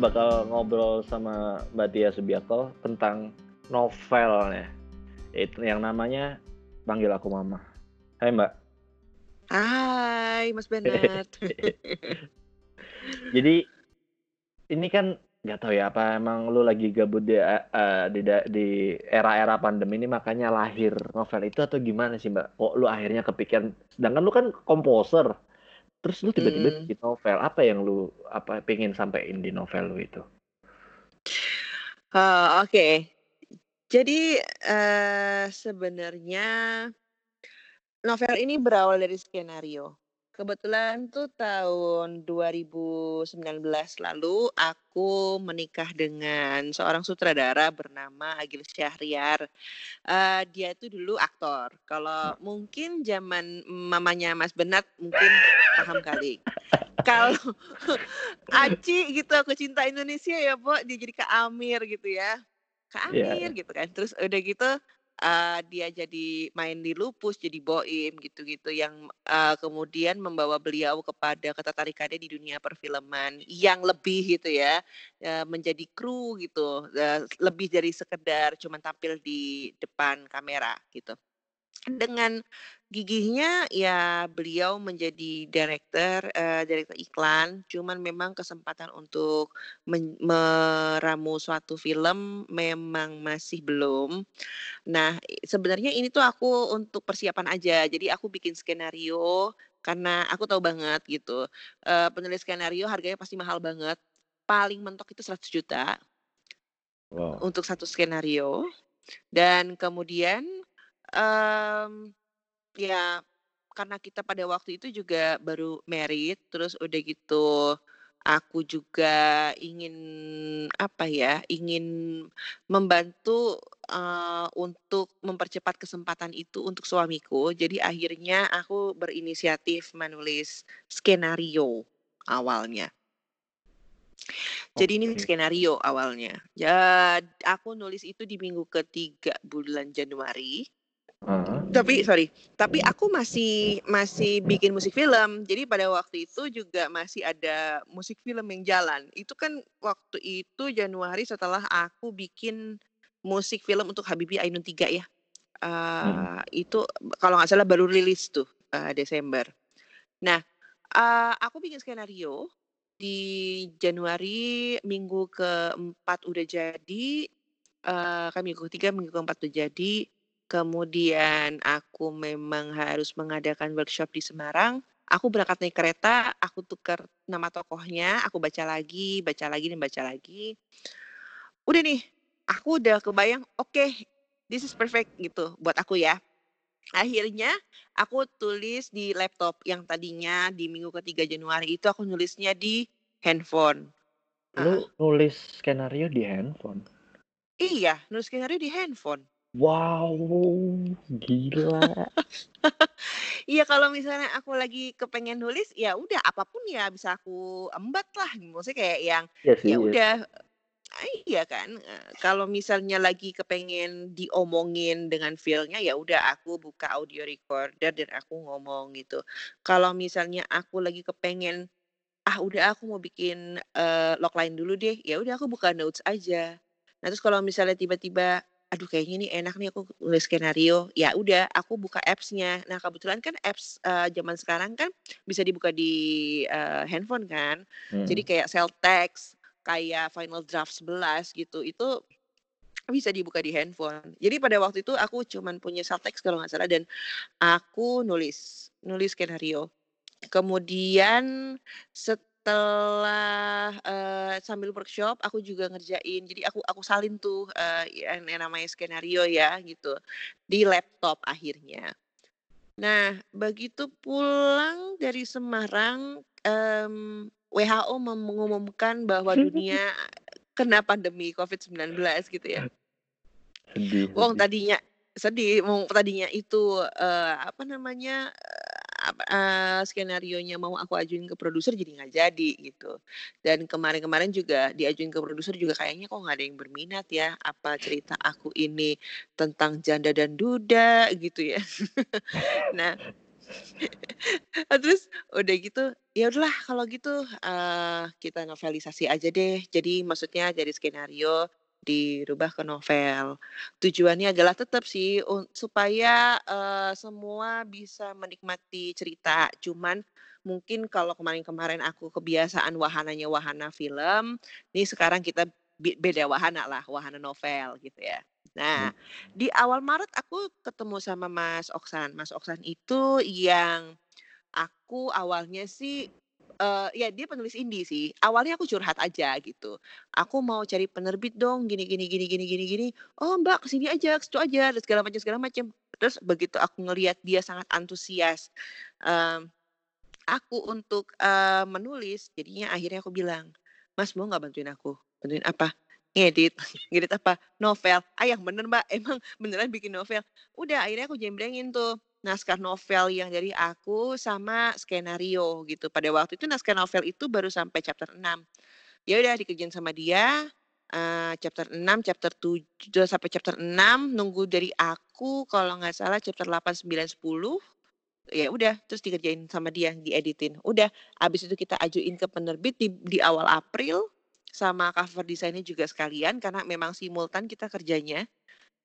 bakal ngobrol sama Mbak Tia Subiakto tentang novelnya. Itu yang namanya Panggil Aku Mama. Hai Mbak. Hai Mas Bernard. Jadi ini kan nggak tahu ya apa emang lu lagi gabut di uh, di di era-era pandemi ini makanya lahir novel itu atau gimana sih Mbak? Kok lu akhirnya kepikiran sedangkan lu kan komposer. Terus lu tiba-tiba Hmm. bikin novel, apa yang lu apa pengen sampein di novel lu itu? Oh, oke. Jadi, eee, sebenarnya novel ini berawal dari skenario. Kebetulan tuh tahun 2019 lalu aku menikah dengan seorang sutradara bernama Agil Syahriar. Eee, dia itu dulu aktor. Kalau mungkin zaman mamanya Mas Bernard mungkin paham kali. Kalau Aci gitu, Aku Cinta Indonesia ya, Bo, dia jadi Kak Amir gitu ya. Kak Iya Amir iya. gitu kan. Terus udah gitu, eee, dia jadi main di Lupus, jadi Boim gitu-gitu yang, eee, kemudian membawa beliau kepada ketertarikannya di dunia perfilman yang lebih gitu ya, eee, menjadi kru gitu, eee, lebih dari sekedar cuman tampil di depan kamera gitu. Dengan gigihnya ya beliau menjadi director, eee, direktur iklan, cuman memang kesempatan untuk meramu suatu film memang masih belum. Nah, sebenarnya ini tuh aku untuk persiapan aja. Jadi aku bikin skenario karena aku tahu banget gitu, eee, penulis skenario harganya pasti mahal banget. Paling mentok itu Rp100.000.000 Wow. untuk satu skenario dan kemudian, mmm, ya karena kita pada waktu itu juga baru married, terus udah gitu aku juga ingin, apa ya, ingin membantu, eee, untuk mempercepat kesempatan itu untuk suamiku. Jadi akhirnya aku berinisiatif menulis skenario awalnya. Jadi ini Oke. skenario awalnya. Jad aku nulis itu di minggu ke-3 bulan Januari. Tapi sorry, tapi aku masih masih bikin musik film. Jadi pada waktu itu juga masih ada musik film yang jalan. Itu kan waktu itu Januari setelah aku bikin musik film untuk Habibie Ainun 3 ya. Mhm. Eee, itu kalau nggak salah baru rilis tuh, eee, Desember. Nah, eee, aku bikin skenario di Januari minggu ke-4 udah jadi, eee, kan minggu ke-3, minggu ke-4 udah jadi, kemudian aku memang harus mengadakan workshop di Semarang, aku berangkat naik kereta, aku tukar nama tokohnya, aku baca lagi baca lagi dan baca lagi. Udah nih, aku udah kebayang, oke, this is perfect gitu buat aku ya. Akhirnya aku tulis di laptop yang tadinya di minggu ke-3 Januari itu aku nulisnya di handphone. Lu nulis skenario di handphone? Iya, nulis skenario di handphone. Wow, gila. Iya, kalau misalnya aku lagi kepengen nulis, ya udah apa pun ya bisa aku embat lah. Maksudnya kayak yang, Iya sih, ya iya. udah eee, iya kan, eee, kalau misalnya lagi kepengen diomongin dengan feel-nya, ya udah aku buka audio recorder dan aku ngomong gitu. Kalau misalnya aku lagi kepengen, ah udah aku mau bikin, eee, logline dulu deh, ya udah aku buka notes aja. Nah terus kalau misalnya tiba-tiba, aduh kayaknya nih enak nih aku nulis skenario, ya udah aku buka apps-nya. Nah kebetulan kan apps, eee, zaman sekarang kan bisa dibuka di, eee, handphone kan. Jadi Mhm. kayak Celtext, kayak Final Draft 11 gitu, itu bisa dibuka di handphone. Jadi pada waktu itu aku cuman punya Celtext kalau nggak salah dan aku nulis, nulis skenario. Kemudian setelah, eee, sambil workshop aku juga ngerjain, jadi aku aku salin tuh, eee, yang yang namanya skenario ya gitu, di laptop akhirnya. Nah, begitu pulang dari Semarang, mmm, WHO mengumumkan bahwa dunia kena pandemi COVID-19 gitu ya. Sedih Wong sedih. tadinya sedih, wong tadinya itu, eee, apa namanya, eee, apa, eee, skenarionya mau aku ajuin ke produser jadi nggak jadi gitu. Dan kemarin-kemarin juga diajuin ke produser juga kayaknya kok nggak ada yang berminat ya, apa cerita aku ini tentang janda dan duda gitu ya. Nah Terus udah gitu, ya udahlah kalau gitu, eee, kita novelisasi aja deh. Jadi maksudnya dari skenario dirubah ke novel. Tujuannya adalah tetap sih un supaya, eee, semua bisa menikmati cerita. Cuman mungkin kalau kemarin-kemarin aku kebiasaan wahananya wahana film, nih sekarang kita be beda wahana lah, wahana novel gitu ya. Nah, di awal Maret aku ketemu sama Mas Oksan. Mas Oksan itu yang aku awalnya sih, eee, ya dia penulis indie sih. Awalnya aku curhat aja gitu, "Aku mau cari penerbit dong, gini gini gini gini gini gini." "Oh Mbak, ke sini aja, ke situ aja," dan segala macam segala macam. Terus begitu aku ngelihat dia sangat antusias, mmm, aku untuk, eee, menulis, jadinya akhirnya aku bilang, "Mas mau nggak bantuin aku?" "Bantuin apa?" "Ngedit." "Ngedit apa?" "Novel." "Ah, yang bener Mbak, emang beneran bikin novel?" Udah akhirnya aku jembrengin tuh naskah novel yang dari aku sama skenario gitu. Pada waktu itu naskah novel itu baru sampai chapter 6. Ya udah dikerjain sama dia, eee, chapter 6, chapter 7 sampai chapter 6, nunggu dari aku kalau nggak salah chapter 8, 9, 10, ya udah terus dikerjain sama dia, dieditin. Udah, habis itu kita ajuin ke penerbit di di awal April, sama cover design-nya juga sekalian karena memang simultan kita kerjanya.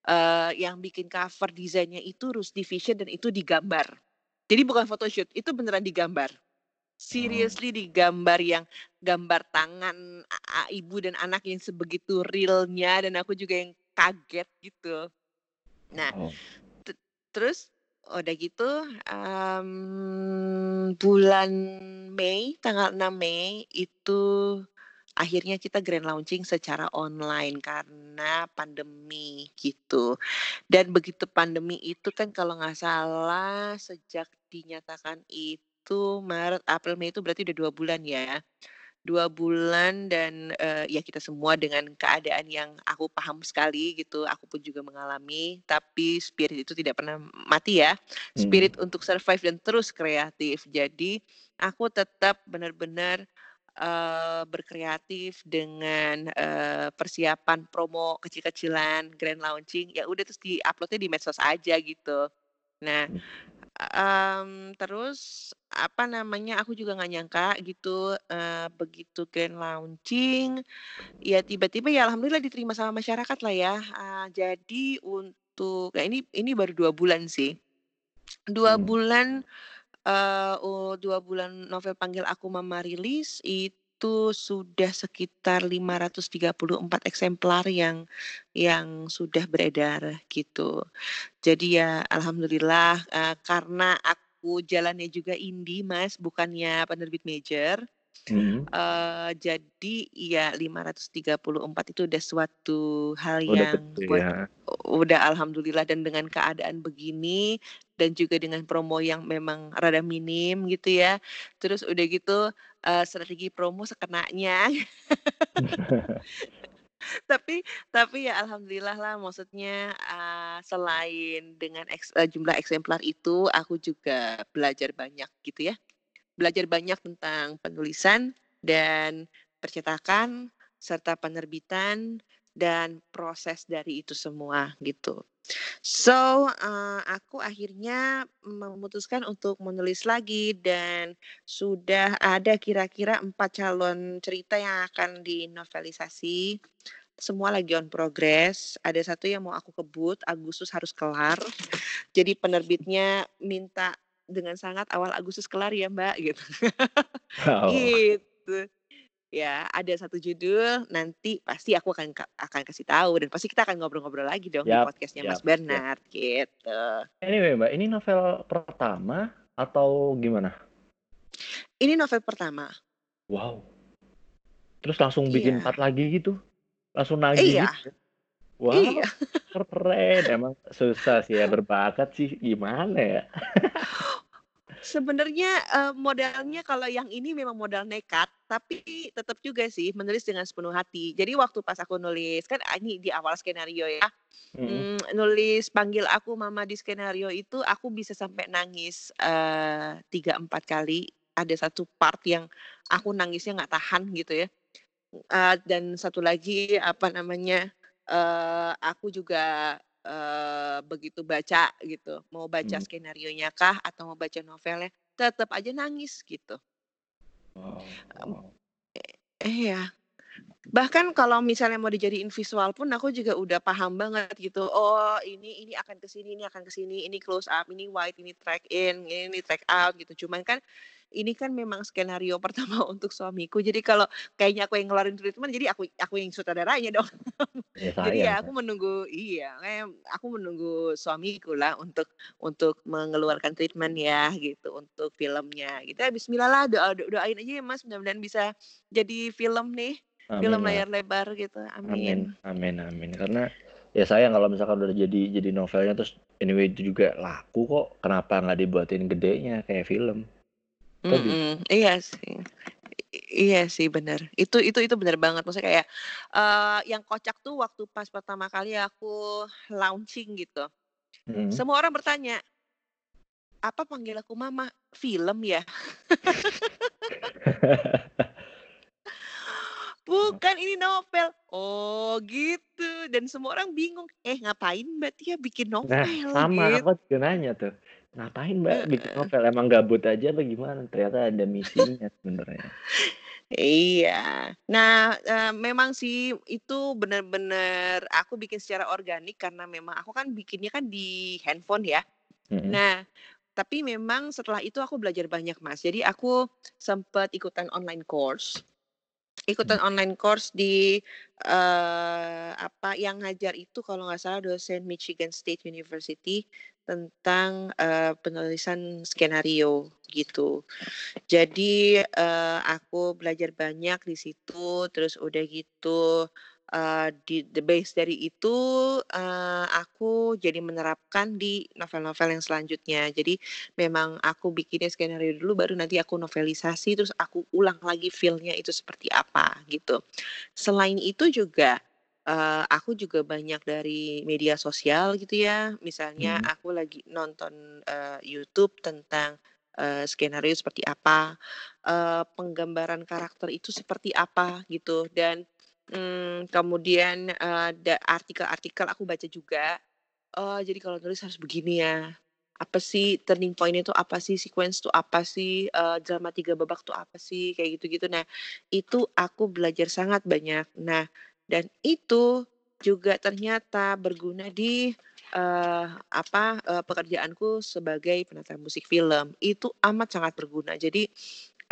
Eee, yang bikin cover design-nya itu Rusdi Vision dan itu digambar. Jadi bukan photoshoot, itu beneran digambar. Oh. Seriously digambar yang gambar tangan ibu dan anak yang sebegitu realnya dan aku juga yang kaget gitu. Nah, te terus udah gitu, mmm, bulan Mei, tanggal 6 Mei itu akhirnya kita grand launching secara online karena pandemi gitu. Dan begitu pandemi itu kan kalau nggak salah sejak dinyatakan itu Maret, April, Mei itu berarti udah 2 bulan ya. 2 bulan dan, eee, ya kita semua dengan keadaan yang aku paham sekali gitu, aku pun juga mengalami, tapi spirit itu tidak pernah mati ya. Spirit untuk survive dan terus kreatif. Jadi aku tetap benar-benar, eee, berkreatif dengan, eee, persiapan promo kecil-kecilan, grand launching, ya udah terus di-upload-nya di medsos aja gitu. Nah, mmm, terus apa namanya, aku juga nggak nyangka gitu, eee, begitu grand launching, ya tiba-tiba ya alhamdulillah diterima sama masyarakat lah ya. Eee, jadi untuk ya ini ini baru 2 bulan sih. 2 Mmm. bulan, eee, u 2 bulan novel Panggil Aku Mama rilis, itu sudah sekitar 534 eksemplar yang yang sudah beredar gitu. Jadi ya alhamdulillah, eee, karena aku jalannya juga indie Mas, bukannya penerbit major, Mhm. eee, jadi ya 534 itu udah suatu hal Udah yang gede buat ya. udah alhamdulillah dan dengan keadaan begini, dan juga dengan promo yang memang rada minim gitu ya. Terus udah gitu, eee, strategi promo sekenanya. Tapi tapi ya alhamdulillah lah maksudnya, eee, selain dengan eks eee, jumlah eksemplar itu, aku juga belajar banyak gitu ya. Belajar banyak tentang penulisan dan percetakan, serta penerbitan, dan proses dari itu semua gitu. So, eee, aku akhirnya memutuskan untuk menulis lagi dan sudah ada kira-kira 4 calon cerita yang akan dinovelisasi. Semua lagi on progress, ada 1 yang mau aku kebut, Agustus harus kelar. Jadi penerbitnya minta dengan sangat awal Agustus kelar ya Mbak, gitu. Wow. Gitu. Ya ada 1 judul, nanti pasti aku akan ka akan kasih tahu dan pasti kita akan ngobrol-ngobrol lagi dong di Yap podcast-nya Mas yap yap. Bernard, gitu. Anyway Mbak, ini novel pertama atau gimana? Ini novel pertama. Wow. Terus langsung bikin Iya. 4 lagi gitu? Langsung nagih Iya. gitu? Wow, Iya. keren, emang susah sih ya, berbakat sih, gimana ya? Sebenarnya, eee, modalnya kalau yang ini memang modal nekat, tapi tetap juga sih menulis dengan sepenuh hati. Jadi waktu pas aku nulis kan, ah, ini di awal skenario ya, Mhm. mmm, nulis Panggil Aku Mama di skenario itu aku bisa sampai nangis, eee, 3, 4 kali. Ada 1 part yang aku nangisnya nggak tahan gitu ya. Eee, dan 1 lagi, apa namanya, eee, aku juga, eee, begitu baca gitu, mau baca Hmm. skenarionya kah atau mau baca novelnya, tetep aja nangis gitu. Oh e iya. Bahkan kalau misalnya mau dijadiin visual pun aku juga udah paham banget gitu, oh ini ini akan ke sini ini akan ke sini, ini close up, ini wide, ini track in, ini track out gitu. Cuman kan, ini kan memang skenario pertama untuk suamiku, jadi kalau kayaknya aku yang ngeluarin treatment, jadi aku aku yang sutradaranya dong. Ya Jadi ya aku menunggu iya, aku menunggu suamikulah untuk untuk mengeluarkan treatment ya gitu, untuk filmnya gitu. Ya bismillah lah, doa do doain aja ya Mas, mudah-mudahan bisa jadi film nih, film Aminlah. layar lebar gitu, Amin amin. amin amin. Karena, ya sayang kalau misalkan udah jadi jadi novelnya terus anyway itu juga laku kok, kenapa nggak dibuatin gedenya kayak film? Bi Mhm, iya sih. I iya sih bener, itu itu itu bener banget, maksudnya kayak, eee, yang kocak tuh waktu pas pertama kali aku launching gitu, Mhm. semua orang bertanya "Apa panggil aku mama? Film ya?" "Bukan, ini novel." "Oh gitu," dan semua orang bingung, "Eh ngapain Mbak Tia bikin Nah novel?" sama, Gitu. aku juga nanya tuh, "Ngapain Mbak bikin novel? Emang gabut aja apa gimana?" Ternyata ada misinya sebenarnya. Iya. Nah, eee, memang sih itu bener-bener aku bikin secara organik karena memang aku kan bikinnya kan di handphone ya. Mhm. Nah, tapi memang setelah itu aku belajar banyak Mas, jadi aku sempet ikutan online course. Ikutan online course di, eee, apa, yang ngajar itu kalau nggak salah dosen Michigan State University tentang, eee, penulisan skenario gitu. Jadi, eee, aku belajar banyak di situ, terus udah gitu, eee, di the base dari itu, eee, aku jadi menerapkan di novel-novel yang selanjutnya. Jadi memang aku bikinnya skenario dulu baru nanti aku novelisasi, terus aku ulang lagi feel-nya itu seperti apa gitu. Selain itu juga, eee, aku juga banyak dari media sosial gitu ya, misalnya Mhm. aku lagi nonton, eee, YouTube tentang, eee, skenario seperti apa, eee, penggambaran karakter itu seperti apa gitu. Dan, mmm, kemudian, eee, da artikel-artikel aku baca juga, oh jadi kalau nulis harus begini ya, apa sih turning point-nya itu apa sih, sequence tuh apa sih, eee, drama 3 babak tuh apa sih, kayak gitu-gitu. Nah, itu aku belajar sangat banyak. Nah, dan itu juga ternyata berguna di, eee, apa, eee, pekerjaanku sebagai penata musik film, itu amat sangat berguna. Jadi,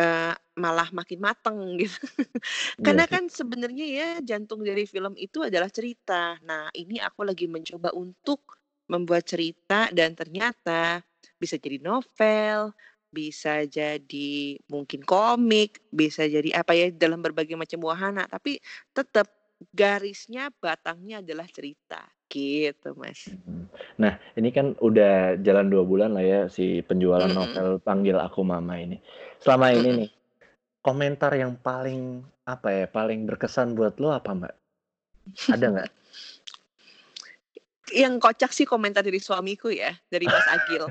eee, malah makin mateng gitu. Iya Karena sih. kan sebenarnya ya jantung dari film itu adalah cerita. Nah, ini aku lagi mencoba untuk membuat cerita dan ternyata bisa jadi novel, bisa jadi mungkin komik, bisa jadi apa ya, dalam berbagai macam wahana, tapi tetep garisnya, batangnya adalah cerita, gitu Mas. Mhm. Nah, ini kan udah jalan 2 bulan lah ya si penjualan Mhm. novel Panggil Aku Mama ini. Selama ini Mhm. nih, komentar yang paling, apa ya, paling berkesan buat lo apa Mbak? Ada nggak? Yang kocak sih komentar dari suamiku ya, dari Mas Agil.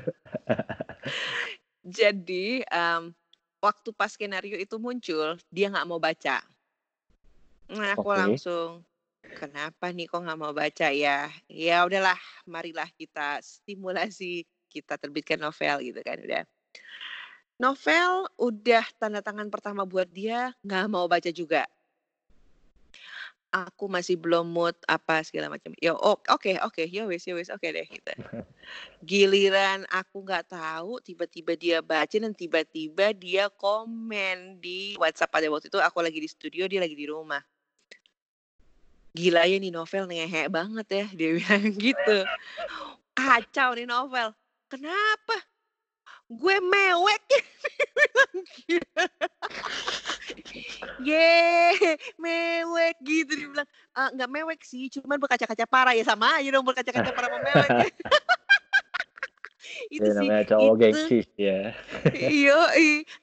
Jadi, mmm, waktu pas skenario itu muncul, dia nggak mau baca. Nah, aku Oke. langsung, "Kenapa nih kok nggak mau baca ya?" "Ya udahlah, marilah kita stimulasi, kita terbitkan novel," gitu kan, udah. Novel udah tanda tangan pertama buat dia, nggak mau baca juga. Aku masih belum mood, apa segala macam, ya ok oke oke, ya wis ya wis, oke deh gitu. Giliran aku nggak tahu, tiba-tiba dia baca dan tiba-tiba dia komen di WhatsApp, pada waktu itu aku lagi di studio, dia lagi di rumah. "Gila ya nih novel ngehe banget ya," dia bilang gitu. "Kacau nih novel." "Kenapa?" "Gue mewek," bilang gitu. "Yeh, mewek," gitu dia bilang, eee, "nggak mewek sih, cuman berkaca-kaca parah." Ya sama aja dong berkaca-kaca parah sama mewek. Ya Itu sih, namanya cowok itu gengsi ya.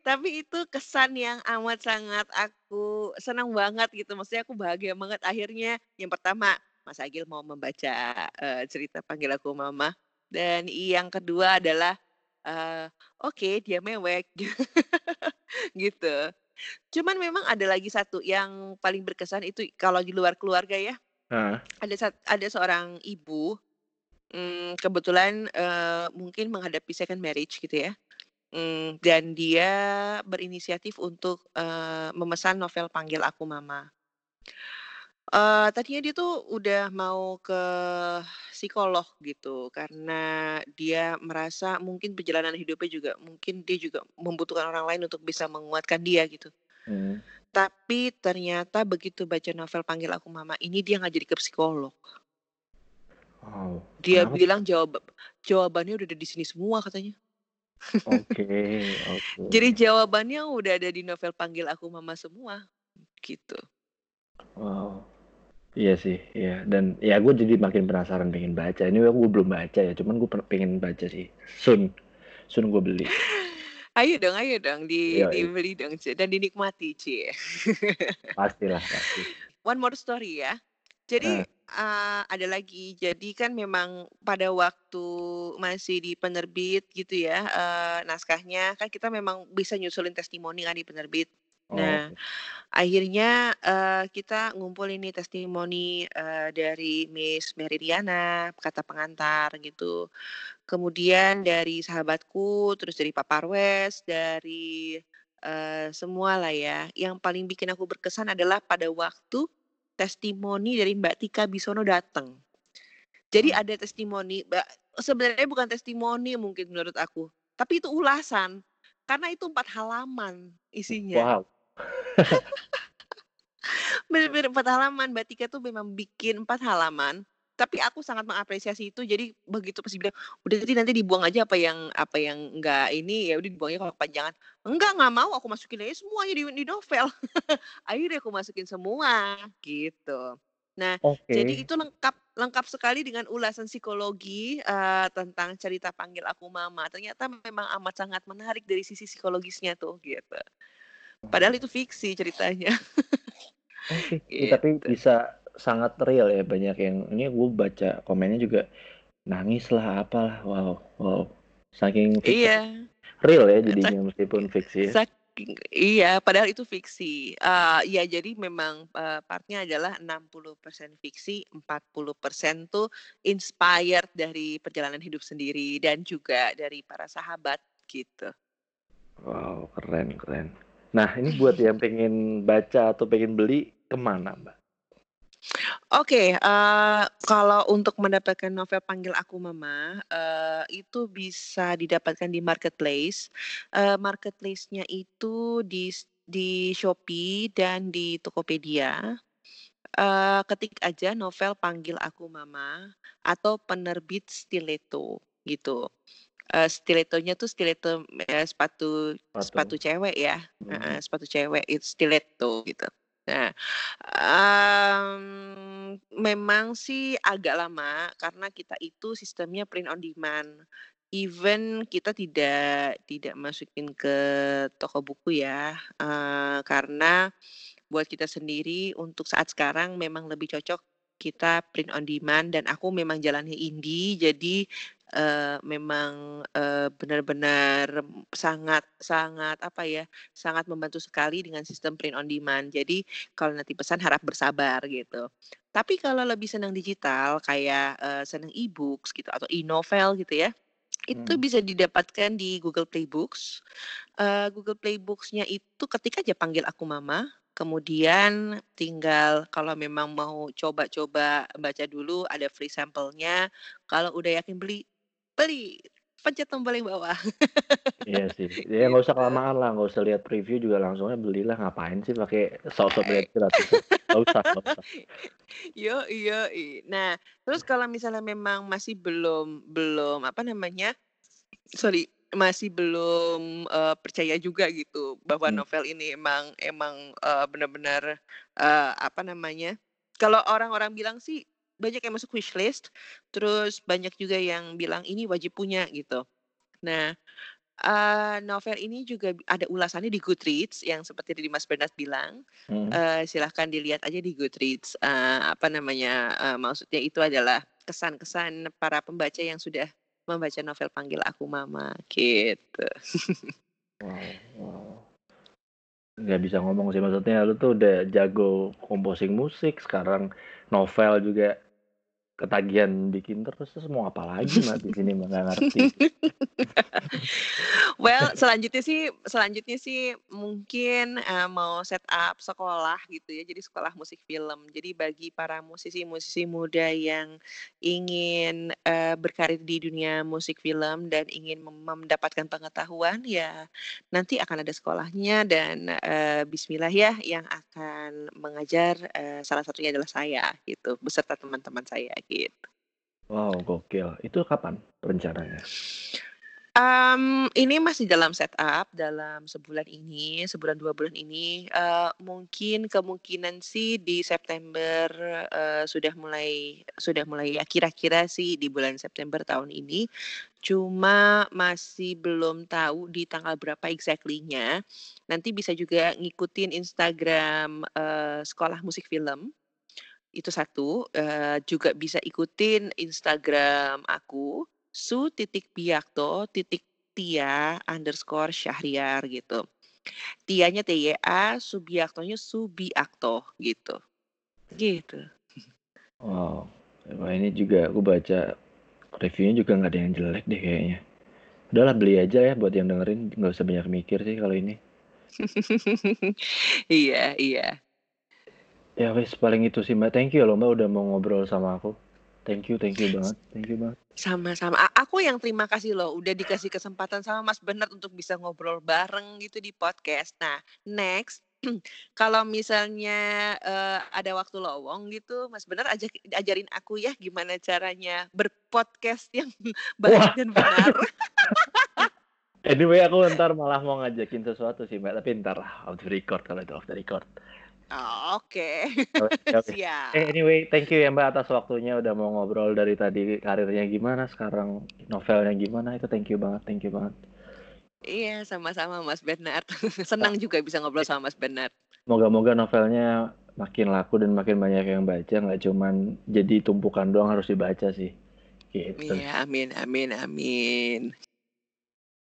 tapi itu kesan yang amat sangat aku senang banget gitu, maksudnya aku bahagia banget akhirnya yang pertama, Mas Agil mau membaca, eee, cerita Panggil Aku Mama, dan yang kedua adalah, eee, oke dia mewek, gitu. Cuman memang ada lagi satu yang paling berkesan itu kalau di luar keluarga ya, Heeh. ada ada seorang ibu Mmm, kebetulan, eee, mungkin menghadapi second marriage gitu ya, mmm, dan dia berinisiatif untuk, eee, memesan novel Panggil Aku Mama. Eee, tadinya dia tuh udah mau ke psikolog gitu, karena dia merasa mungkin perjalanan hidupnya juga mungkin dia juga membutuhkan orang lain untuk bisa menguatkan dia gitu. Mhm. Tapi ternyata begitu baca novel Panggil Aku Mama ini dia nggak jadi ke psikolog. Wow, Dia kenapa? bilang jawab jawabannya udah ada di sini semua katanya. Oke Jadi oke. jawabannya udah ada di novel Panggil Aku Mama semua, gitu. Wow, iya sih, iya, dan ya gue jadi makin penasaran pengen baca. Ini gue belum baca ya, cuman gue pengen baca sih, soon soon gue beli. Ayo dong ayo dong, di Yoi. dibeli dong, Ci, dan dinikmati, Cie. Pastilah, pasti. One more story ya. Jadi, Heeh. Eee, ada lagi, jadi kan memang pada waktu masih di penerbit gitu ya, eee, naskahnya, kan kita memang bisa nyusulin testimoni kan di penerbit. Nah, Oke. akhirnya, eee, kita ngumpulin nih testimoni, eee, dari Miss Meridiana, kata pengantar gitu. Kemudian dari sahabatku, terus dari Pak Parwes, dari, eee, semualah ya. Yang paling bikin aku berkesan adalah pada waktu testimoni dari Mbak Tika Bisono dateng. Jadi Oh. ada testimoni, sebenarnya bukan testimoni mungkin menurut aku, tapi itu ulasan, karena itu 4 halaman isinya. Wow. Bener-bener 4 halaman, Mbak Tika tuh memang bikin 4 halaman, tapi aku sangat mengapresiasi itu. Jadi begitu pas dibilang, "Udah jadi nanti dibuang aja apa yang apa yang enggak ini, ya udah dibuang aja kalau kepanjangan." "Enggak, nggak mau, aku masukin aja semuanya di di novel." Akhirnya aku masukin semua, gitu. Nah, jadi Oke. itu lengkap lengkap sekali dengan ulasan psikologi, eee, tentang cerita Panggil Aku Mama. Ternyata memang amat sangat menarik dari sisi psikologisnya tuh, gitu. Padahal itu fiksi ceritanya. Oke, ya tapi Gitu. bisa sangat real ya, banyak yang ini gue baca komennya juga nangislah, apalah, wow wow, saking fik apa, Iya. real ya jadinya meskipun fiksi ya. saking iya, padahal itu fiksi. Eee, ya jadi memang, eee, part-nya adalah 60% fiksi, 40% tuh inspired dari perjalanan hidup sendiri dan juga dari para sahabat, gitu. Wow, keren keren. Nah, ini buat yang pengen baca atau pengen beli, ke mana, Mbak? Oke, eee, kalau untuk mendapatkan novel Panggil Aku Mama, eee, itu bisa didapatkan di marketplace. Eee, marketplace-nya itu di s di Shopee dan di Tokopedia. Eee, ketik aja novel Panggil Aku Mama atau penerbit Stiletto, gitu. Eee, Stiletto-nya tuh stiletto, eee, sepatu sepatu Sepatu. cewek ya, heeh, Mhm. sepatu cewek, itu stiletto gitu. Nah, mmm, memang sih agak lama karena kita itu sistemnya print on demand. Even kita tidak tidak masukin ke toko buku ya, eee, karena buat kita sendiri untuk saat sekarang memang lebih cocok kita print on demand dan aku memang jalannya indie jadi, eee, memang, eee, benar-benar sangat sangat apa ya, sangat membantu sekali dengan sistem print on demand. Jadi kalau nanti pesan harap bersabar gitu. Tapi kalau lebih senang digital kayak, eee, senang e-books gitu atau e-novel gitu ya, itu Mhm. bisa didapatkan di Google Play Books. Eee, Google Play Books-nya itu ketik aja Panggil Aku Mama, kemudian tinggal kalau memang mau coba-coba baca dulu ada free sampel-nya, kalau udah yakin beli, beli, pencet tombol yang bawah. Iya sih, ya nggak usah Gitu. kelamaan lah, nggak usah lihat preview juga langsung aja belilah, ngapain sih pakai sok-sok Ay lihat gratisnya, nggak usah nggak usah. Yoi yoi. Nah, terus kalau misalnya memang masih belum belum apa namanya, sorry, masih belum, eee, percaya juga gitu bahwa Mmm. novel ini emang emang, eee, benar-benar, eee, apa namanya, kalau orang-orang bilang sih banyak yang masuk wishlist, terus banyak juga yang bilang ini wajib punya gitu. Nah, eee, novel ini juga ada ulasannya di Goodreads yang seperti tadi Mas Bernard bilang, Mhm. eee, silahkan dilihat aja di Goodreads, eee, apa namanya, eee, maksudnya itu adalah kesan-kesan para pembaca yang sudah membaca novel Panggil Aku Mama, gitu. Wow wow. Nggak bisa ngomong sih, maksudnya lu tuh udah jago composing musik, sekarang novel juga ketagihan bikin terus terus mau apa lagi mah di sini nggak ngerti. well, selanjutnya sih selanjutnya sih mungkin uh, mau set up sekolah gitu ya. Jadi sekolah musik film. Jadi bagi para musisi-musisi muda yang ingin uh, berkarir di dunia musik film dan ingin mendapatkan pengetahuan ya nanti akan ada sekolahnya dan uh, bismillah ya yang akan mengajar uh, salah satunya adalah saya gitu beserta teman-teman saya gitu. Wow, gokil. Itu kapan rencananya? Um, ini masih dalam setup dalam sebulan ini, sebulan dua bulan ini, uh, mungkin kemungkinan sih di September, uh, sudah mulai sudah mulai ya kira-kira sih di bulan September tahun ini. Cuma masih belum tahu di tanggal berapa exactly-nya. Nanti bisa juga ngikutin Instagram, uh, Sekolah Musik Film. Itu satu, uh, juga bisa ikutin Instagram aku, Su titik Biakto titik Tia underscore Syahriar gitu. Tianya TYA, Subiaktonya Subiakto gitu. Gitu. Wow. Ini juga aku baca reviewnya juga nggak ada yang jelek deh kayaknya. Udahlah beli aja ya buat yang dengerin nggak usah banyak mikir sih kalau ini. iya iya. Ya wes paling itu sih Mbak. Thank you loh Mbak udah mau ngobrol sama aku. Thank you, thank you banget. Thank you banget. Sama-sama. Aku yang terima kasih loh udah dikasih kesempatan sama Mas Bernard untuk bisa ngobrol bareng gitu di podcast. Nah, next kalau misalnya uh, ada waktu lowong gitu, Mas Benar ajak ajarin aku ya gimana caranya berpodcast yang baik Wah. dan benar. anyway, aku ntar malah mau ngajakin sesuatu sih, Mbak. Tapi ntar off the record kalau itu off the record. Oh, Oke. Okay. Siap. Eh, anyway, thank you ya Mbak atas waktunya udah mau ngobrol dari tadi karirnya gimana, sekarang novelnya gimana itu thank you banget, thank you banget. Iya, sama-sama Mas Bernard. Senang juga bisa ngobrol sama Mas Bernard. Moga-moga novelnya makin laku dan makin banyak yang baca, nggak cuman jadi tumpukan doang harus dibaca sih. Gitu. Iya, amin, amin, amin.